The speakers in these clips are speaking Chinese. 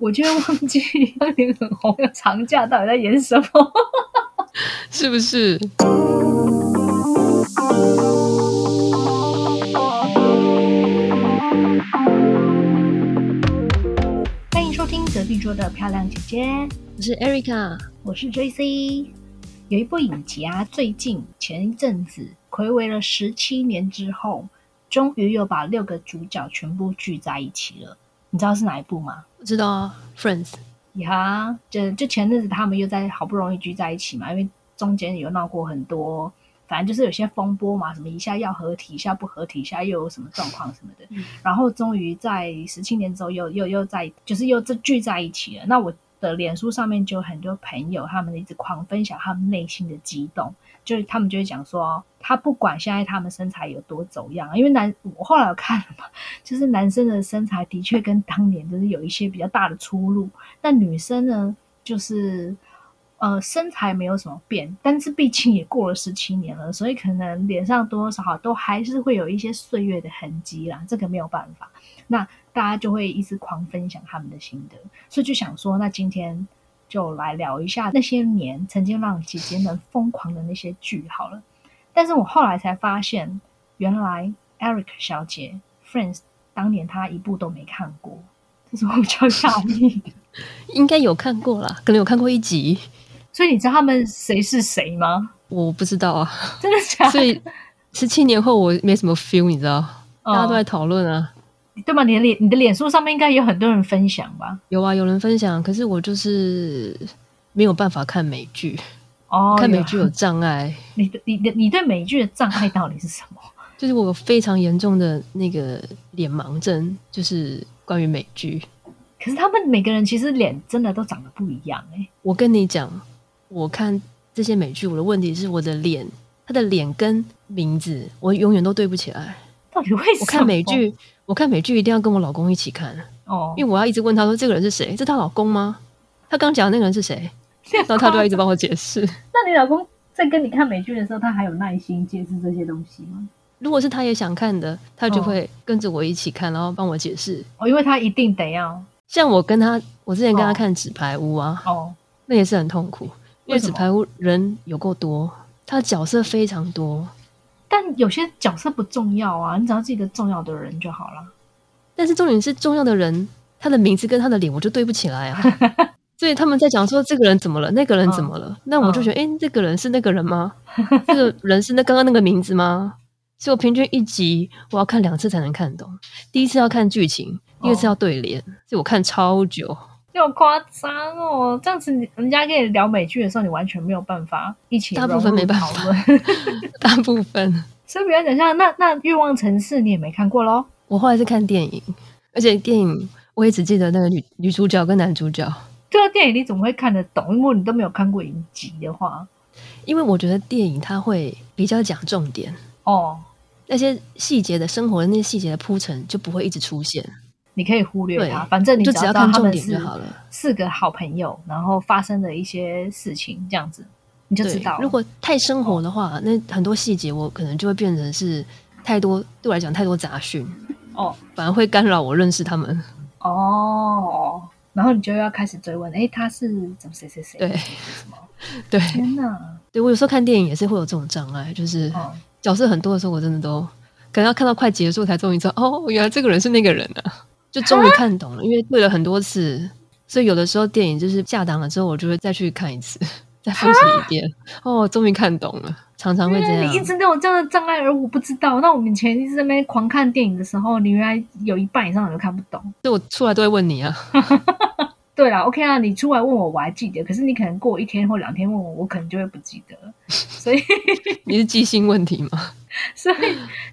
我居然忘记当年很红的长假到底在演什么，是不是？欢迎收听隔壁桌的漂亮姐姐，我是 Erica，我是 JC。有一部影集啊，最近前一阵子暌违了十七年之后，终于又把六个主角全部聚在一起了。你知道是哪一部吗？我知道啊，Friends。呀，就就前阵子他们又在好不容易聚在一起嘛，因为中间有闹过很多，反正就是有些风波嘛，什么一下要合体，一下不合体，一下又有什么状况什么的。然后终于在十七年之后又又又在，就是又这聚在一起了。那我的脸书上面就有很多朋友，他们一直狂分享他们内心的激动，就是他们就会讲说，他不管现在他们身材有多走样，因为男我后来看了嘛，就是男生的身材的确跟当年就是有一些比较大的出入，但女生呢，就是呃身材没有什么变，但是毕竟也过了十七年了，所以可能脸上多多少少都还是会有一些岁月的痕迹啦，这个没有办法。那大家就会一直狂分享他们的心得，所以就想说，那今天就来聊一下那些年曾经让姐姐们疯狂的那些剧好了。但是我后来才发现，原来 Eric 小姐 Friends 当年她一部都没看过，这是我比较讶异的。应该有看过啦，可能有看过一集，所以你知道他们谁是谁吗？我不知道啊。真的假的？所以十七年后我没什么 feel，你知道，大家都在讨论啊。对吗？你的脸，你的脸书上面应该有很多人分享吧？有啊，有人分享，可是我就是没有办法看美剧。哦，看美剧有障碍。你的、你的、你对美剧的障碍到底是什么？就是我有非常严重的那个脸盲症，就是关于美剧。可是他们每个人其实脸真的都长得不一样哎、我跟你讲，我看这些美剧，我的问题是我的脸，他的脸跟名字，我永远都对不起来。到底为什么？我看美剧，我看美剧一定要跟我老公一起看，哦，因为我要一直问他说：“这个人是谁？这是她老公吗？他刚讲的那个人是谁？” 然后他就要一直帮我解释。那你老公在跟你看美剧的时候，他还有耐心解释这些东西吗？如果是他也想看的，他就会跟着我一起看，然后帮我解释。哦，因为他一定得要像我跟他，我之前跟他哦看《纸牌屋》啊，哦，那也是很痛苦，因为《纸牌屋》人有够多，他角色非常多，但有些角色不重要啊，你只要记得重要的人就好了。但是重点是重要的人，他的名字跟他的脸我就对不起来啊。所以他们在讲说这个人怎么了，那个人怎么了，那我就觉得，哎、这个人是那个人吗？这个人是那刚刚那个名字吗？所以我平均一集我要看两次才能看懂，第一次要看剧情，第二次要对联，所以我看超久。你好夸张哦！这样子你，人家跟你聊美剧的时候，你完全没有办法一起大部分没办法。大部分所以比较讲像那那《欲望城市》你也没看过喽？我后来是看电影，而且电影我也只记得那个女女主角跟男主角，对啊，电影你怎么会看得懂？因为你都没有看过影集的话，因为我觉得电影它会比较讲重点，哦，那些细节的生活的那些细节的铺陈就不会一直出现，你可以忽略它，对反正你就只要看重点就好了。四个好朋友，然后发生的一些事情，这样子你就知道，如果太生活的话，那很多细节我可能就会变成是太多对我来讲太多杂讯，哦 反而会干扰我认识他们。哦，然后你就要开始追问，哎，他是怎么谁谁谁？对？对，天哪！对我有时候看电影也是会有这种障碍，就是哦，角色很多的时候，我真的都可能要看到快结束才终于知道，哦，原来这个人是那个人啊，就终于看懂了。因为对了很多次，所以有的时候电影就是下档了之后，我就会再去看一次，再复习一遍。哦，终于看懂了，常常会这样你一。直都有这样的障碍，而我不知道。那我们以前一直在那边狂看电影的时候，你原来有一半以上你都看不懂。所以我出来都会问你啊，对啦，OK 啊，你出来问我，我还记得，可是你可能过一天或两天问我，我可能就会不记得了。所以，你是记性问题吗？所以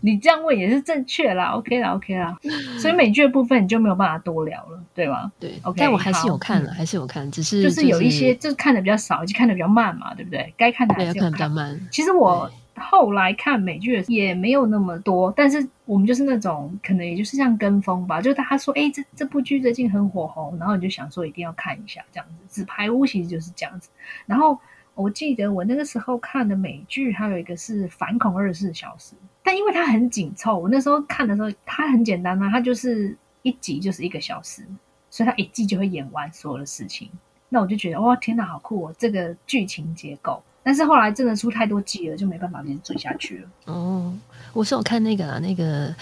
你这样问也是正确啦，OK 啦，OK 啦。所以美剧的部分你就没有办法多聊了，对吗？对 OK，但我还是有看了，还是有看，只是就是有一些就是看的比较少，就看的比较慢嘛，对不对？该看的还，是看得比较慢。其实我后来看美剧也没有那么多，但是我们就是那种可能也就是像跟风吧，就是大家说，哎，这这部剧最近很火红，然后你就想说一定要看一下这样子。纸牌屋其实就是这样子。然后我记得我那个时候看的美剧还有一个是《反恐二十四小时》，但因为它很紧凑，我那时候看的时候它很简单啊，它就是一集就是一个小时。所以他一季就会演完所有的事情。那我就觉得哇，天哪，好酷哦！这个剧情结构，但是后来真的出太多季了，就没办法连追下去了。哦，我是有看那个那个《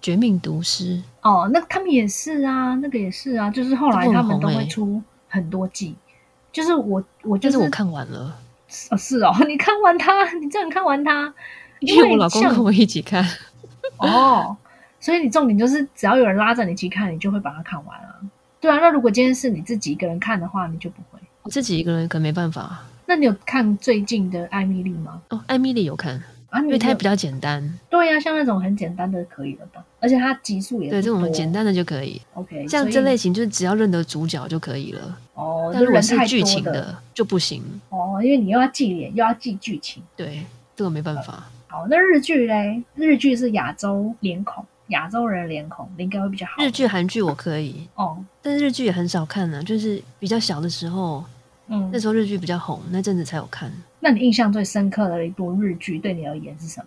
绝命毒师》哦，那他们也是啊，那个也是啊，就是后来他们都会出很多季。就是我，我就是我看完了。哦，是哦，你看完它，你真的看完它？因为我老公跟我一起看。哦，所以你重点就是，只要有人拉着你一起看，你就会把它看完啊。对啊，那如果今天是你自己一个人看的话，你就不会。我自己一个人可能没办法。那你有看最近的艾米丽吗？哦，艾米丽有看啊，因为它比较简单。对呀，像那种很简单的可以了吧？而且它集数也对这种简单的就可以。OK，像这类型就是只要认得主角就可以了。哦，但如果是剧情的就不行。哦，因为你又要记脸，又要记剧情。对，这个没办法。好，那日剧嘞？日剧是亚洲脸孔。亚洲人脸孔应该会比较好。日剧、韩剧我可以哦，但是日剧也很少看呢。就是比较小的时候，嗯，那时候日剧比较红，那阵子才有看。那你印象最深刻的一部日剧对你而言是什么？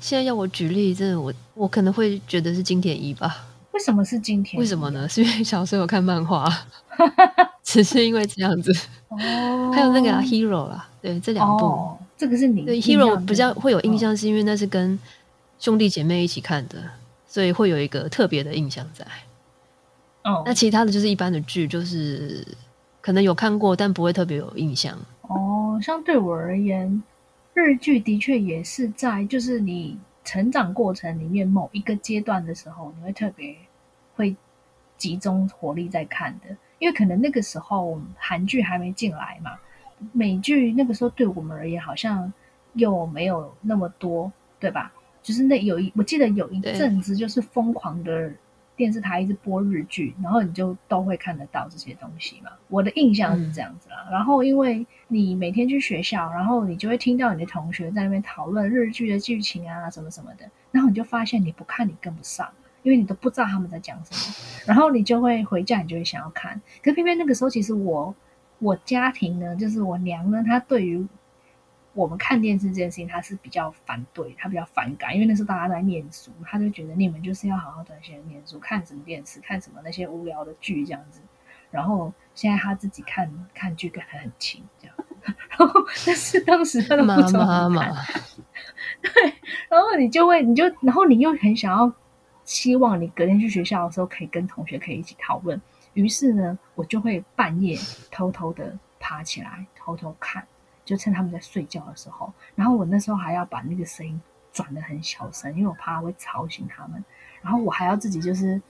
现在要我举例，真的我我可能会觉得是金田一吧。为什么是金田？为什么呢？是因为小时候有看漫画，只是因为这样子。哦，还有那个 Hero 啦，对，这两部，这个是你对 Hero 比较会有印象，是因为那是跟兄弟姐妹一起看的。所以会有一个特别的印象在，哦，那其他的就是一般的剧，就是可能有看过，但不会特别有印象。哦，像对我而言，日剧的确也是在就是你成长过程里面某一个阶段的时候，你会特别会集中火力在看的，因为可能那个时候韩剧还没进来嘛，美剧那个时候对我们而言好像又没有那么多，对吧？就是那有一，我记得有一阵子就是疯狂的电视台一直播日剧，然后你就都会看得到这些东西嘛。我的印象是这样子啦。然后因为你每天去学校，然后你就会听到你的同学在那边讨论日剧的剧情啊，什么什么的。然后你就发现你不看你跟不上，因为你都不知道他们在讲什么。然后你就会回家，你就会想要看。可偏偏那个时候，其实我我家庭呢，就是我娘呢，她对于我们看电视这件事情，他是比较反对，他比较反感，因为那时候大家在念书，他就觉得你们就是要好好专心念书，看什么电视，看什么那些无聊的剧这样子。然后现在他自己看看剧看得很轻，这样。然 后但是当时他的妈妈嘛，对，然后你就会，你就，然后你又很想要，希望你隔天去学校的时候可以跟同学可以一起讨论。于是呢，我就会半夜偷偷的爬起来，偷偷看。就趁他们在睡觉的时候，然后我那时候还要把那个声音转的很小声，因为我怕会吵醒他们。然后我还要自己就是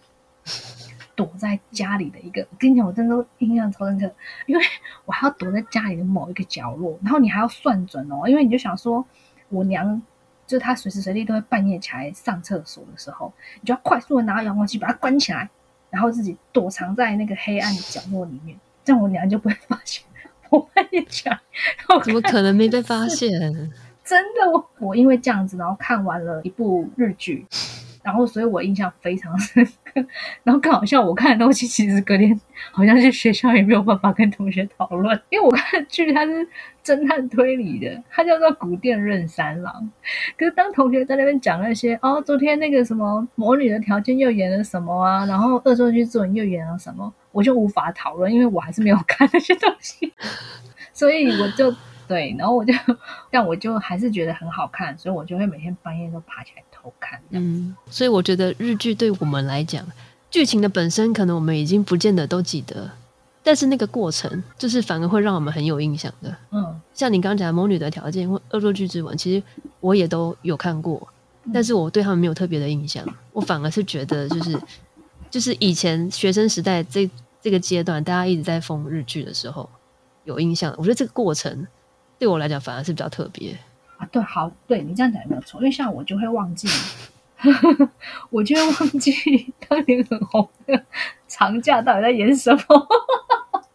躲在家里的一个，我跟你讲，我真的印象超深刻，因为我还要躲在家里的某一个角落。然后你还要算准哦，因为你就想说，我娘就是她随时随地都会半夜起来上厕所的时候，你就要快速的拿遥控器把它关起来，然后自己躲藏在那个黑暗的角落里面，这样我娘就不会发现。我跟你讲，怎么可能没被发现？真的，我我因为这样子，然后看完了一部日剧，然后所以我印象非常深刻。然后更好笑，我看的东西其实隔天好像是学校也没有办法跟同学讨论，因为我看的剧它是侦探推理的，它叫做《古殿任三郎》。可是当同学在那边讲那些哦，昨天那个什么魔女的条件又演了什么啊，然后恶作剧之吻又演了什么。我就无法讨论，因为我还是没有 看那些东西，所以我就对，然后我就，但我就还是觉得很好看，所以我就会每天半夜都爬起来偷看。嗯，所以我觉得日剧对我们来讲，剧情的本身可能我们已经不见得都记得，但是那个过程就是反而会让我们很有印象的。嗯，像你刚刚讲《魔女的条件》或《恶作剧之吻》，其实我也都有看过，但是我对他们没有特别的印象，我反而是觉得就是就是以前学生时代这。这个阶段，大家一直在封日剧的时候，有印象。我觉得这个过程对我来讲反而是比较特别啊。对，好，对你这样讲也没有错。因为像我就会忘记，我就会忘记当年很红的 长假到底在演什么，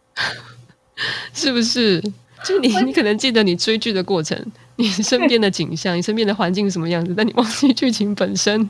是不是？就你，你可能记得你追剧的过程，你身边的景象，你身边的环境什么样子，但你忘记剧情本身。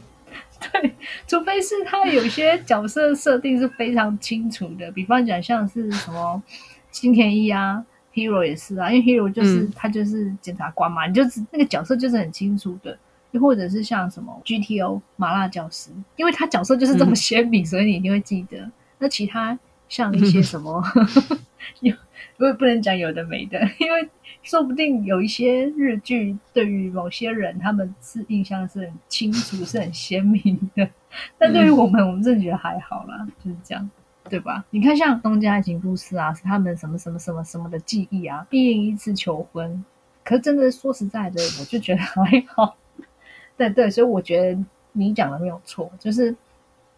对，除非是他有些角色设定是非常清楚的，比方讲像是什么金田一啊，Hero 也是啊，因为 Hero 就是他就是检察官嘛，你就那个角色就是很清楚的，又或者是像什么 GTO 麻辣教师，因为他角色就是这么鲜明，所以你一定会记得。那其他像一些什么，有我也不能讲有的没的，因为说不定有一些日剧对于某些人他们是印象是很清楚、是很鲜明的，但对于我们，我们真的觉得还好啦，就是这样。对吧？你看，像《东家爱情故事》啊，是他们什么什么什么什么的记忆啊，毕业一次求婚。可是真的说实在的，我就觉得还好。对对，所以我觉得你讲的没有错，就是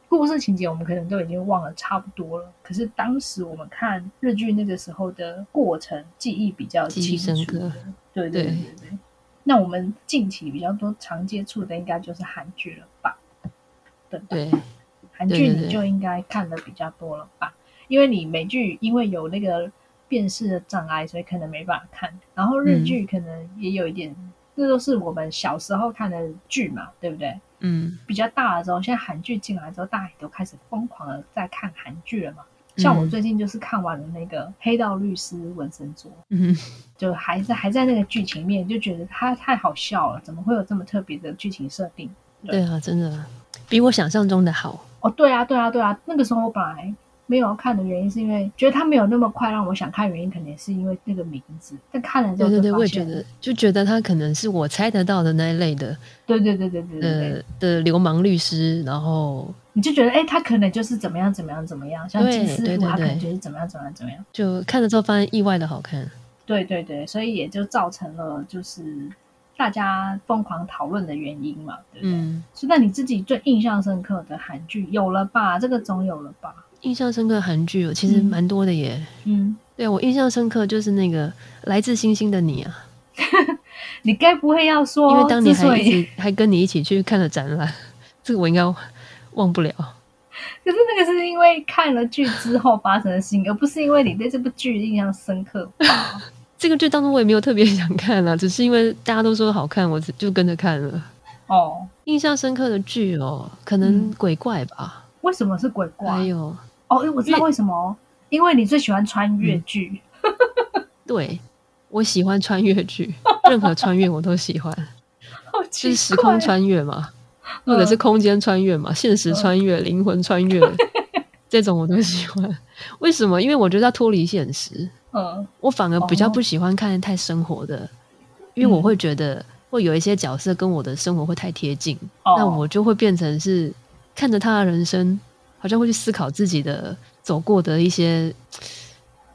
故事情节我们可能都已经忘了差不多了。可是当时我们看日剧那个时候的过程，记忆比较清楚。对对对对对。那我们近期比较多常接触的，应该就是韩剧了吧？对对。韩剧你就应该看的比较多了吧？因为你美剧因为有那个辨识的障碍，所以可能没办法看。然后日剧可能也有一点，这都是我们小时候看的剧嘛，对不对？嗯。比较大的时候，现在韩剧进来之后，大家也都开始疯狂的在看韩剧了嘛。像我最近就是看完了那个《黑道律师文森佐》，嗯，就还在还在那个剧情面，就觉得他太好笑了，怎么会有这么特别的剧情设定？对啊，真的比我想象中的好。哦，对啊，对啊，对啊，那个时候我本来没有看的原因，是因为觉得他没有那么快让我想看，原因肯定是因为那个名字。但看了之后，对对对，我也觉得，就觉得他可能是我猜得到的那一类的，对对对对对的的流氓律师，然后你就觉得，哎，他可能就是怎么样怎么样怎么样，像金师傅，他可能就是怎么样怎么样怎么样，就看了之后发现意外的好看。对对对，所以也就造成了就是。大家疯狂讨论的原因嘛，对不对？所以，那你自己最印象深刻的韩剧有了吧？这个总有了吧？印象深刻韩剧其实蛮多的耶。嗯，对我印象深刻就是那个《来自星星的你》啊。你该不会要说，因为当年还一起 还跟你一起去看了展览，这个我应该忘不了。可是那个是因为看了剧之后发生的事情，而不是因为你对这部剧印象深刻吧？这个剧当中我也没有特别想看啊，只是因为大家都说好看，我就跟着看了。哦，印象深刻的剧哦，可能鬼怪吧？为什么是鬼怪？还有哦，我知道为什么，因为你最喜欢穿越剧。对，我喜欢穿越剧，任何穿越我都喜欢，就是时空穿越嘛，或者是空间穿越嘛，现实穿越、灵魂穿越 这种我都喜欢。为什么？因为我觉得要脱离现实。嗯，我反而比较不喜欢看太生活的，因为我会觉得会有一些角色跟我的生活会太贴近，那我就会变成是看着他的人生，好像会去思考自己的走过的一些，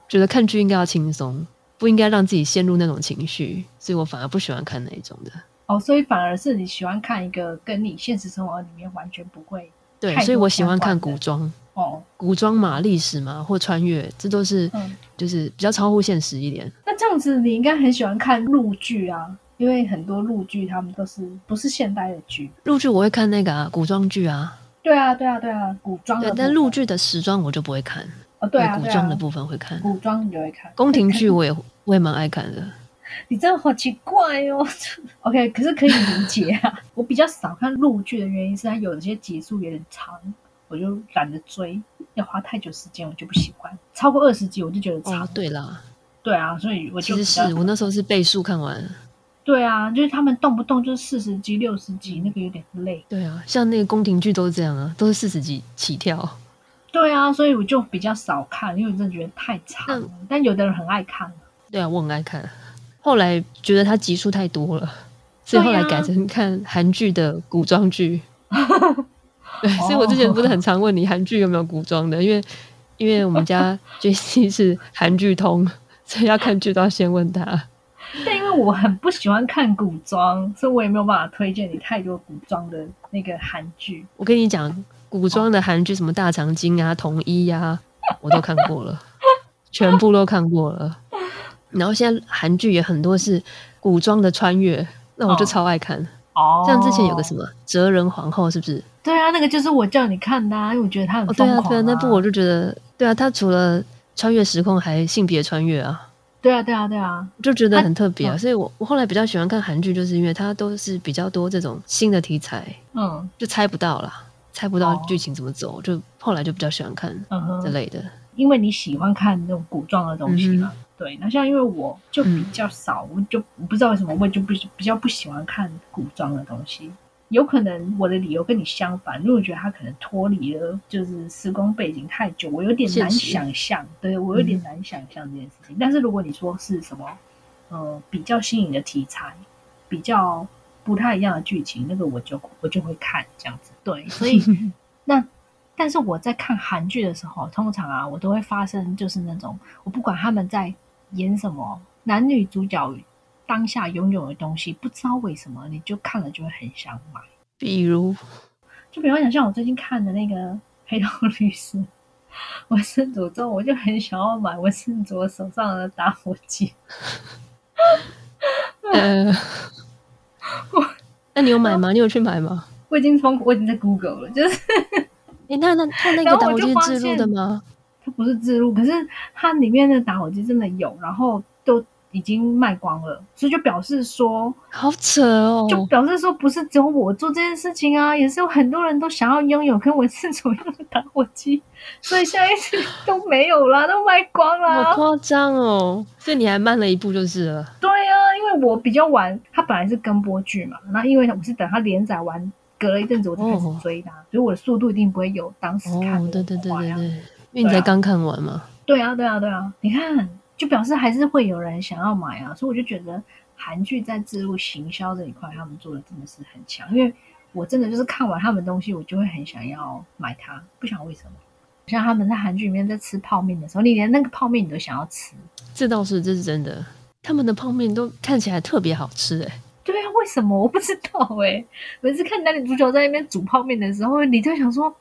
觉得看剧应该要轻松，不应该让自己陷入那种情绪，所以我反而不喜欢看那一种的。哦，所以反而是你喜欢看一个跟你现实生活里面完全不会对，所以我喜欢看古装。哦，古装嘛，历史嘛，或穿越，这都是，就是比较超乎现实一点。那这样子，你应该很喜欢看陆剧啊，因为很多陆剧他们都是不是现代的剧。陆剧我会看那个啊，古装剧啊。对啊，对啊，对啊，古装。对，但陆剧的时装我就不会看。哦，对啊，古装的部分会看。古装你就会看。宫廷剧我也我也蛮爱看的。你真的好奇怪哦。OK，可是可以理解啊。我比较少看陆剧的原因是它有些集数有点长。我就懒得追，要花太久时间，我就不喜欢。超过二十集我就觉得长。对啦，对啊，所以我就其实是我那时候是倍数看完。对啊，就是他们动不动就是四十集、六十集，那个有点累。对啊，像那个宫廷剧都是这样啊，都是四十集起跳。对啊，所以我就比较少看，因为我真的觉得太长。但有的人很爱看。对啊，我很爱看。后来觉得它集数太多了，所以后来改成看韩剧的古装剧。对，所以我之前不是很常问你韩剧有没有古装的，因为因为我们家 J C 是韩剧通，所以要看剧都要先问他。但因为我很不喜欢看古装，所以我也没有办法推荐你太多古装的那个韩剧。我跟你讲，古装的韩剧什么大长今啊、统一呀，我都看过了，全部都看过了。然后现在韩剧也很多是古装的穿越，那我就超爱看。哦，像之前有个什么哲人皇后，是不是？对啊，那个就是我叫你看的，啊因为我觉得他很。对啊，对啊，那部我就觉得，对啊，他除了穿越时空，还性别穿越啊。对啊，对啊，对啊，就觉得很特别啊。所以我我后来比较喜欢看韩剧，就是因为它都是比较多这种新的题材，嗯，就猜不到啦，猜不到剧情怎么走，就后来就比较喜欢看这类的。因为你喜欢看那种古装的东西嘛。对，那像因为我就比较少，我就不知道为什么我就不比较不喜欢看古装的东西。有可能我的理由跟你相反，因为我觉得他可能脱离了就是时光背景太久，我有点难想象，对我有点难想象这件事情。但是如果你说是什么，呃，比较新颖的题材，比较不太一样的剧情，那个我就我就会看这样子。对，所以 那但是我在看韩剧的时候，通常啊，我都会发生就是那种，我不管他们在演什么，男女主角。当下拥有的东西，不知道为什么你就看了就会很想买。比如，就比方讲，像我最近看的那个《黑道律师》，我圣主之后，我就很想要买我圣主手上的打火机。呃，我，那你有买吗？你有去买吗？我已经从，我已经在 Google 了，就是，哎，那那他那个打火机是自录的吗？它不是自录，可是它里面的打火机真的有，然后都。已经卖光了，所以就表示说，好扯哦！就表示说，不是只有我做这件事情啊，也是有很多人都想要拥有跟文森佐一样的打火机，所以下一次都没有啦，都卖光啦。好夸张哦！所以你还慢了一步就是了。对啊，因为我比较晚，它本来是跟播剧嘛，那因为我是等它连载完，隔了一阵子我才开始追的，所以我的速度一定不会有当时看的对对对对对，因为你才刚看完嘛。对啊，对啊，对啊，你看。就表示还是会有人想要买啊，所以我就觉得韩剧在自入行销这一块，他们做的真的是很强。因为我真的就是看完他们东西，我就会很想要买它，不想为什么。像他们在韩剧里面在吃泡面的时候，你连那个泡面你都想要吃，这倒是这是真的。他们的泡面都看起来特别好吃，哎，对啊，为什么我不知道？哎，每次看男女主角在那边煮泡面的时候，你就想说，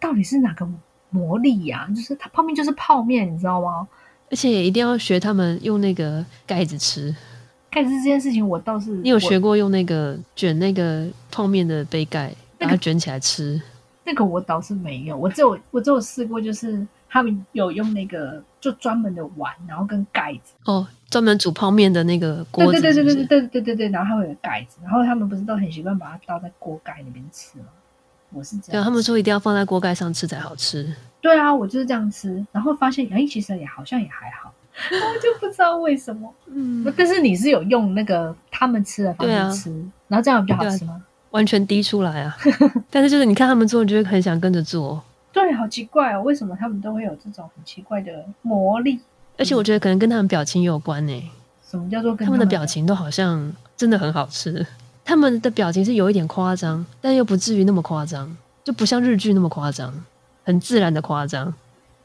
到底是哪个魔力呀？就是它泡面就是泡面，你知道吗？而且也一定要学他们用那个盖子吃。盖子这件事情，我倒是你有学过用那个卷那个泡面的杯盖，把它卷起来吃。那个我倒是没有，我只有我只有试过，就是他们有用那个就专门的碗，然后跟盖子。哦，专门煮泡面的那个锅子。对对对对对对对对对，然后它会有盖子，然后他们不是都很习惯把它倒在锅盖里面吃吗？我是这样。对，他们说一定要放在锅盖上吃才好吃。对啊，我就是这样吃，然后发现哎，其实也好像也还好，我就不知道为什么。嗯，但是你是有用那个他们吃的方式吃，然后这样比较好吃吗？完全滴出来啊！但是就是你看他们做，就会很想跟着做。对，好奇怪哦，为什么他们都会有这种很奇怪的魔力？而且我觉得可能跟他们表情有关呢。什么叫做跟他们的表情都好像真的很好吃？他们的表情是有一点夸张，但又不至于那么夸张，就不像日剧那么夸张。很自然的夸张，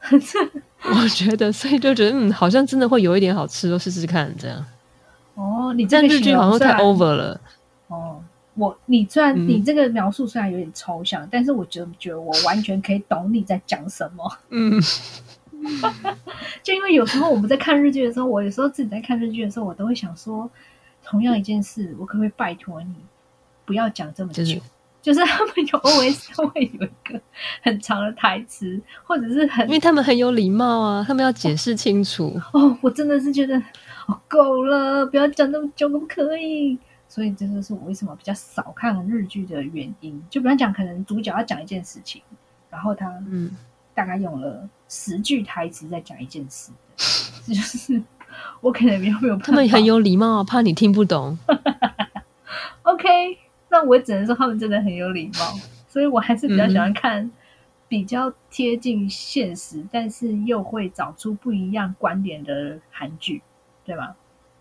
我觉得，所以就觉得，嗯，好像真的会有一点好吃，都试试看这样。哦，你这个日剧好像太 over 了。哦，我你虽然你这个描述虽然有点抽象，但是我觉得觉得我完全可以懂你在讲什么。嗯，就因为有时候我们在看日剧的时候，我有时候自己在看日剧的时候，我都会想说，同样一件事，我可不可以拜托你不要讲这么久？就是他们有 always 会有一个很长的台词，或者是很，因为他们很有礼貌啊，他们要解释清楚。哦，我真的是觉得哦，够了，不要讲那么久，可不可以？所以这就是我为什么比较少看日剧的原因。就比方讲，可能主角要讲一件事情，然后他嗯，大概用了十句台词在讲一件事，这就是我可能没有没有。他们很有礼貌，怕你听不懂。OK。那我只能说他们真的很有礼貌，所以我还是比较喜欢看比较贴近现实，但是又会找出不一样观点的韩剧，对吗？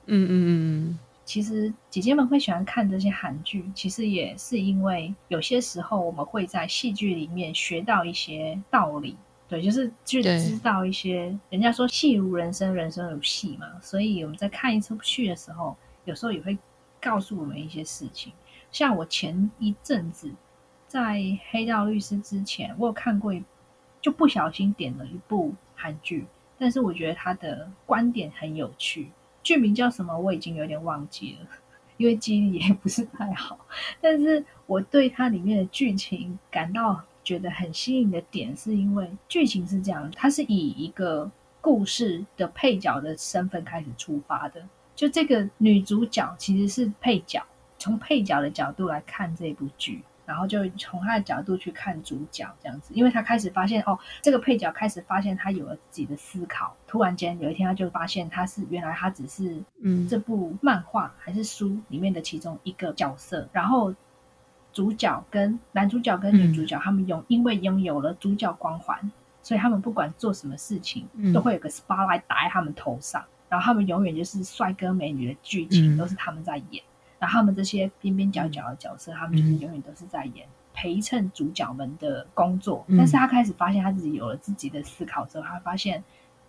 嗯嗯嗯嗯。其实姐姐们会喜欢看这些韩剧，其实也是因为有些时候我们会在戏剧里面学到一些道理，对，就是去知道一些人家说戏如人生，人生如戏嘛，所以我们在看一出剧的时候，有时候也会告诉我们一些事情。像我前一阵子在《黑道律师》之前，我有看过一，就不小心点了一部韩剧，但是我觉得他的观点很有趣。剧名叫什么我已经有点忘记了，因为记忆力也不是太好。但是我对它里面的剧情感到觉得很吸引的点，是因为剧情是这样，它是以一个故事的配角的身份开始出发的，就这个女主角其实是配角。从配角的角度来看这部剧，然后就从她的角度去看主角这样子，因为她开始发现哦，这个配角开始发现她有了自己的思考。突然间有一天，她就发现她是原来她只是嗯这部漫画还是书里面的其中一个角色。然后主角跟男主角跟女主角，他们拥因为拥有了主角光环，所以他们不管做什么事情，都会有个 spotlight 打在他们头上，然后他们永远就是帅哥美女的剧情都是他们在演，然后他们这些边边角角的角色，他们就是永远都是在演陪衬主角们的工作。但是他开始发现他自己有了自己的思考之后，他发现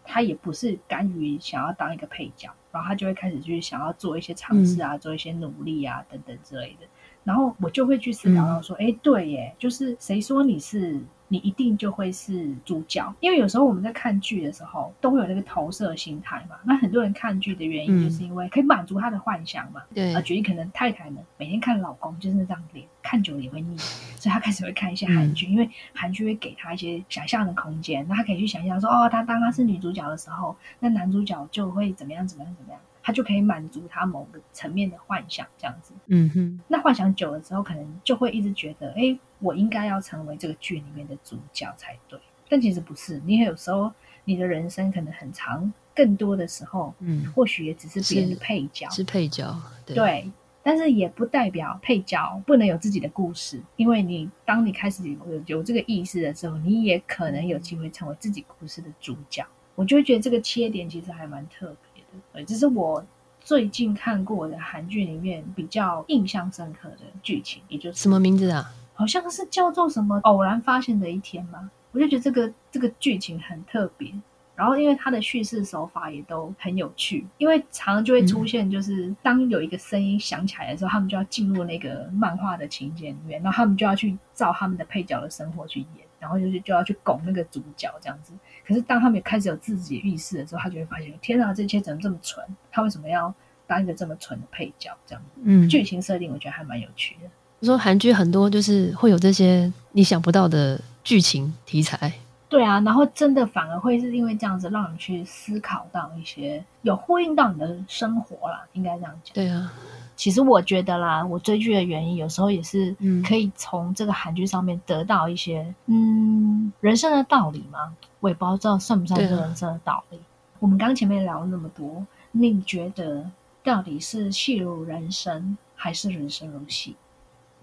他也不是甘于想要当一个配角，然后他就会开始去想要做一些尝试啊，做一些努力啊等等之类的。然后我就会去思考到说，哎，对耶，就是谁说你是你一定就会是主角？因为有时候我们在看剧的时候，都会有那个投射心态嘛。那很多人看剧的原因，就是因为可以满足他的幻想嘛。对啊，举例可能太太们每天看老公就是那张脸，看久了也会腻，所以他开始会看一些韩剧，因为韩剧会给他一些想象的空间，那他可以去想象说，哦，她当她是女主角的时候，那男主角就会怎么样怎么样怎么样。他就可以满足他某个层面的幻想，这样子。嗯哼。那幻想久了之后，可能就会一直觉得，哎，我应该要成为这个剧里面的主角才对。但其实不是，你有时候你的人生可能很长，更多的时候，嗯，或许也只是别人的配角，是配角。对。但是也不代表配角不能有自己的故事，因为你当你开始有有这个意识的时候，你也可能有机会成为自己故事的主角。我就会觉得这个切点其实还蛮特别。对，这是我最近看过的韩剧里面比较印象深刻的剧情，也就是什么名字啊？好像是叫做什么“偶然发现的一天”吗？我就觉得这个这个剧情很特别，然后因为它的叙事手法也都很有趣，因为常常就会出现，就是当有一个声音响起来的时候，他们就要进入那个漫画的情节里面，然后他们就要去照他们的配角的生活去演，然后就是就要去拱那个主角这样子。可是当他们开始有自己的意识的时候，他就会发现，天啊，这些怎么这么蠢？他为什么要当一个这么蠢的配角？这样，嗯，剧情设定我觉得还蛮有趣的。我说韩剧很多就是会有这些你想不到的剧情题材。对啊，然后真的反而会是因为这样子，让你去思考到一些有呼应到你的生活啦，应该这样讲。对啊。其实我觉得啦，我追剧的原因有时候也是可以从这个韩剧上面得到一些嗯人生的道理嘛。我也不知道算不算是人生的道理。我们刚前面聊了那么多，你觉得到底是戏如人生还是人生如戏？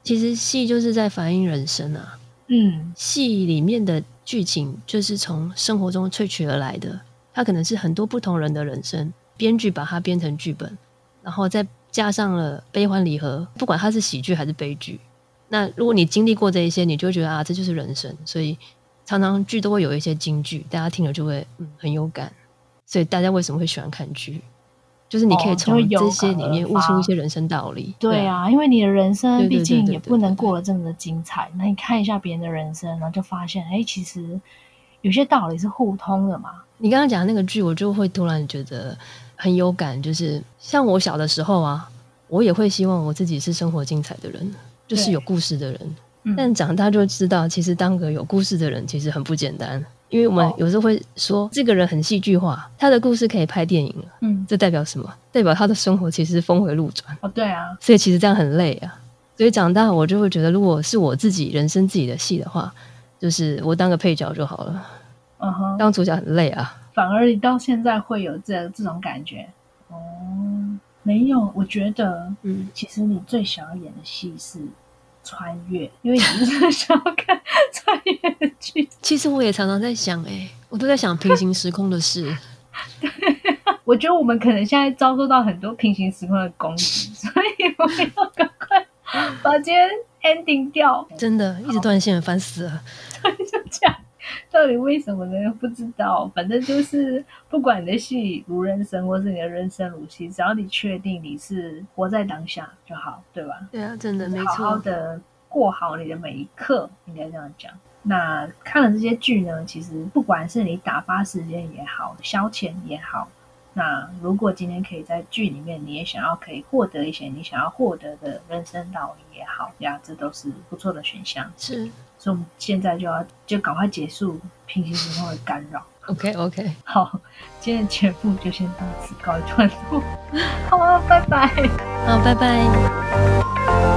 其实戏就是在反映人生啊。嗯，戏里面的剧情就是从生活中萃取而来的，它可能是很多不同人的人生，编剧把它编成剧本，然后再。加上了悲欢离合，不管它是喜剧还是悲剧。那如果你经历过这一些，你就会觉得啊，这就是人生。所以常常剧都会有一些金句，大家听了就会嗯很有感。所以大家为什么会喜欢看剧？就是你可以从这些里面悟出一些人生道理。对啊，因为你的人生毕竟也不能过得这么的精彩。那你看一下别人的人生，然后就发现，哎，其实有些道理是互通的嘛。你刚刚讲的那个剧，我就会突然觉得。很有感，就是像我小的时候啊，我也会希望我自己是生活精彩的人，就是有故事的人。但长大就知道，其实当个有故事的人其实很不简单，因为我们有时候会说这个人很戏剧化，他的故事可以拍电影了。嗯，这代表什么？代表他的生活其实峰回路转。哦，对啊，所以其实这样很累啊。所以长大我就会觉得，如果是我自己人生自己的戏的话，就是我当个配角就好了。嗯哼，当主角很累啊。反而你到现在会有这这种感觉哦？没有，我觉得，嗯，其实你最想要演的戏是穿越，因为你是 想要看穿越的剧。其实我也常常在想，哎，我都在想平行时空的事。对，我觉得我们可能现在遭受到很多平行时空的攻击，所以我们要赶快把今天 ending 掉。真的，一直断线，烦死了。就这样。到底为什么呢？不知道。反正就是，不管你的戏如人生，或是你的人生如戏，只要你确定你是活在当下就好，对吧？对啊，真的没错。好好的过好你的每一刻，应该这样讲。那看了这些剧呢，其实不管是你打发时间也好，消遣也好，那如果今天可以在剧里面，你也想要可以获得一些你想要获得的人生道理也好呀，这都是不错的选项。是。所以我们现在就要就赶快结束平行时空的干扰。OK OK，好，今天的节目就先到此告一段落。好，拜拜。好，拜拜。